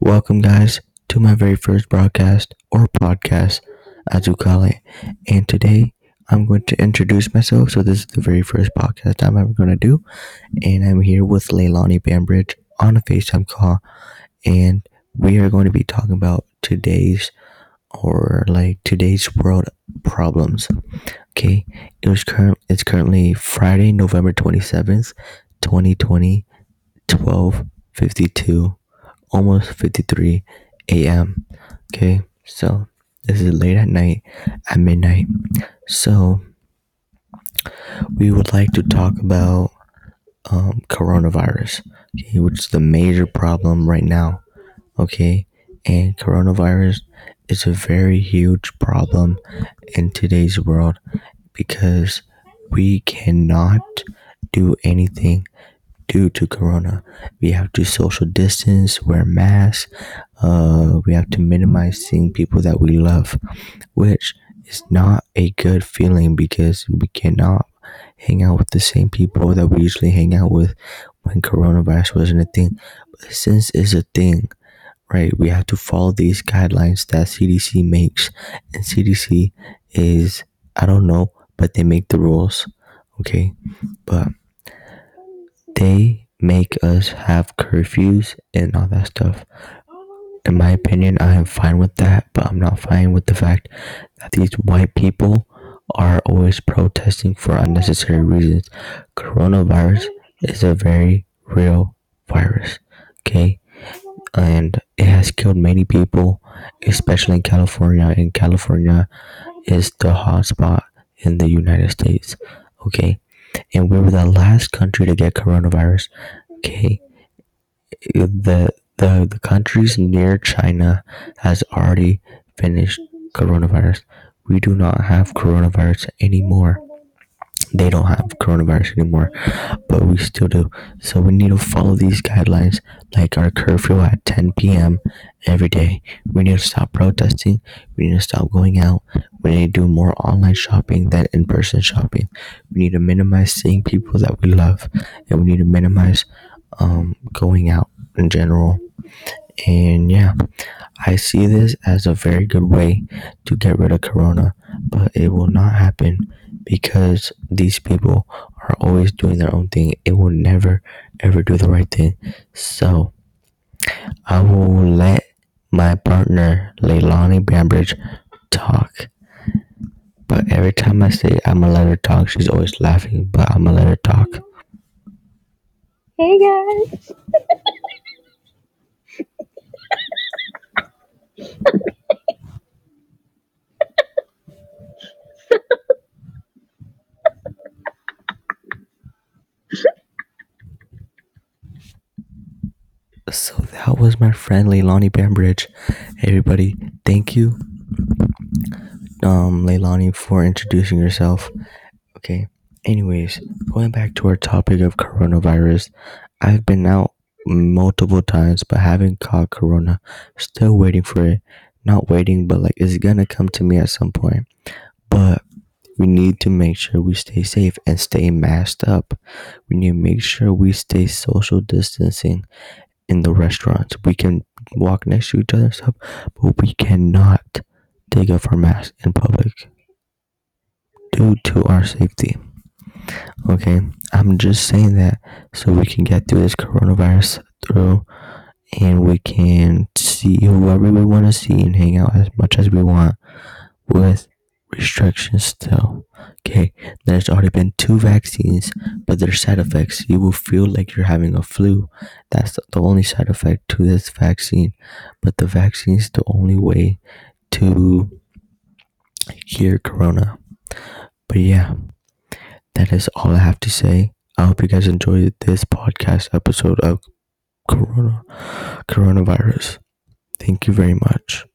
Welcome, guys, to my very first broadcast or podcast, as you call it. And today I'm going to introduce myself. So, this is the very first podcast I'm ever going to do. And I'm here with Leilani Bambridge on a FaceTime call. And we are going to be talking about today's or like today's world problems. Okay, it was current. It's currently Friday, November twenty seventh, twenty twenty, twelve fifty two, almost fifty three a.m. Okay, so this is late at night, at midnight. So we would like to talk about um, coronavirus, okay, which is the major problem right now. Okay, and coronavirus is a very huge problem in today's world because we cannot do anything due to corona. We have to social distance, wear masks, uh, we have to minimize seeing people that we love, which is not a good feeling because we cannot hang out with the same people that we usually hang out with when coronavirus wasn't a thing. But since it's a thing, right? We have to follow these guidelines that CDC makes, and CDC is I don't know, but they make the rules, okay? But they make us have curfews and all that stuff. In my opinion, I am fine with that, but I'm not fine with the fact that these white people are always protesting for unnecessary reasons. Coronavirus is a very real virus, okay? And it has killed many people, especially in California. And California is the hotspot in the United States. Okay. And we were the last country to get coronavirus. Okay. The the, the countries near China has already finished coronavirus. We do not have coronavirus anymore they don't have coronavirus anymore, but we still do. So we need to follow these guidelines, like our curfew at 10 p.m. every day. We need to stop protesting. We need to stop going out. We need to do more online shopping than in person shopping. We need to minimize seeing people that we love, and we need to minimize um, going out in general. And yeah, I see this as a very good way to get rid of corona, but it will not happen because these people are always doing their own thing. It will never ever do the right thing. So I will let my partner Leilani Bambridge talk. But every time I say I'm gonna let her talk, she's always laughing. But I'm gonna let her talk. Hey guys. So that was my friend Leilani Bambridge. Everybody, thank you, um, Leilani, for introducing yourself. Okay. Anyways, going back to our topic of coronavirus, I've been out multiple times, but haven't caught corona. Still waiting for it. Not waiting, but like it's gonna come to me at some point. But we need to make sure we stay safe and stay masked up. We need to make sure we stay social distancing in the restaurants. We can walk next to each other and stuff, but we cannot take off our mask in public due to our safety. Okay, I'm just saying that so we can get through this coronavirus through and we can see whoever we want to see and hang out as much as we want with restrictions still. Okay, there's already been two vaccines, but there's side effects. You will feel like you're having a flu. That's the only side effect to this vaccine. But the vaccine is the only way to cure corona. But yeah, that is all I have to say. I hope you guys enjoyed this podcast episode of Corona coronavirus. Thank you very much.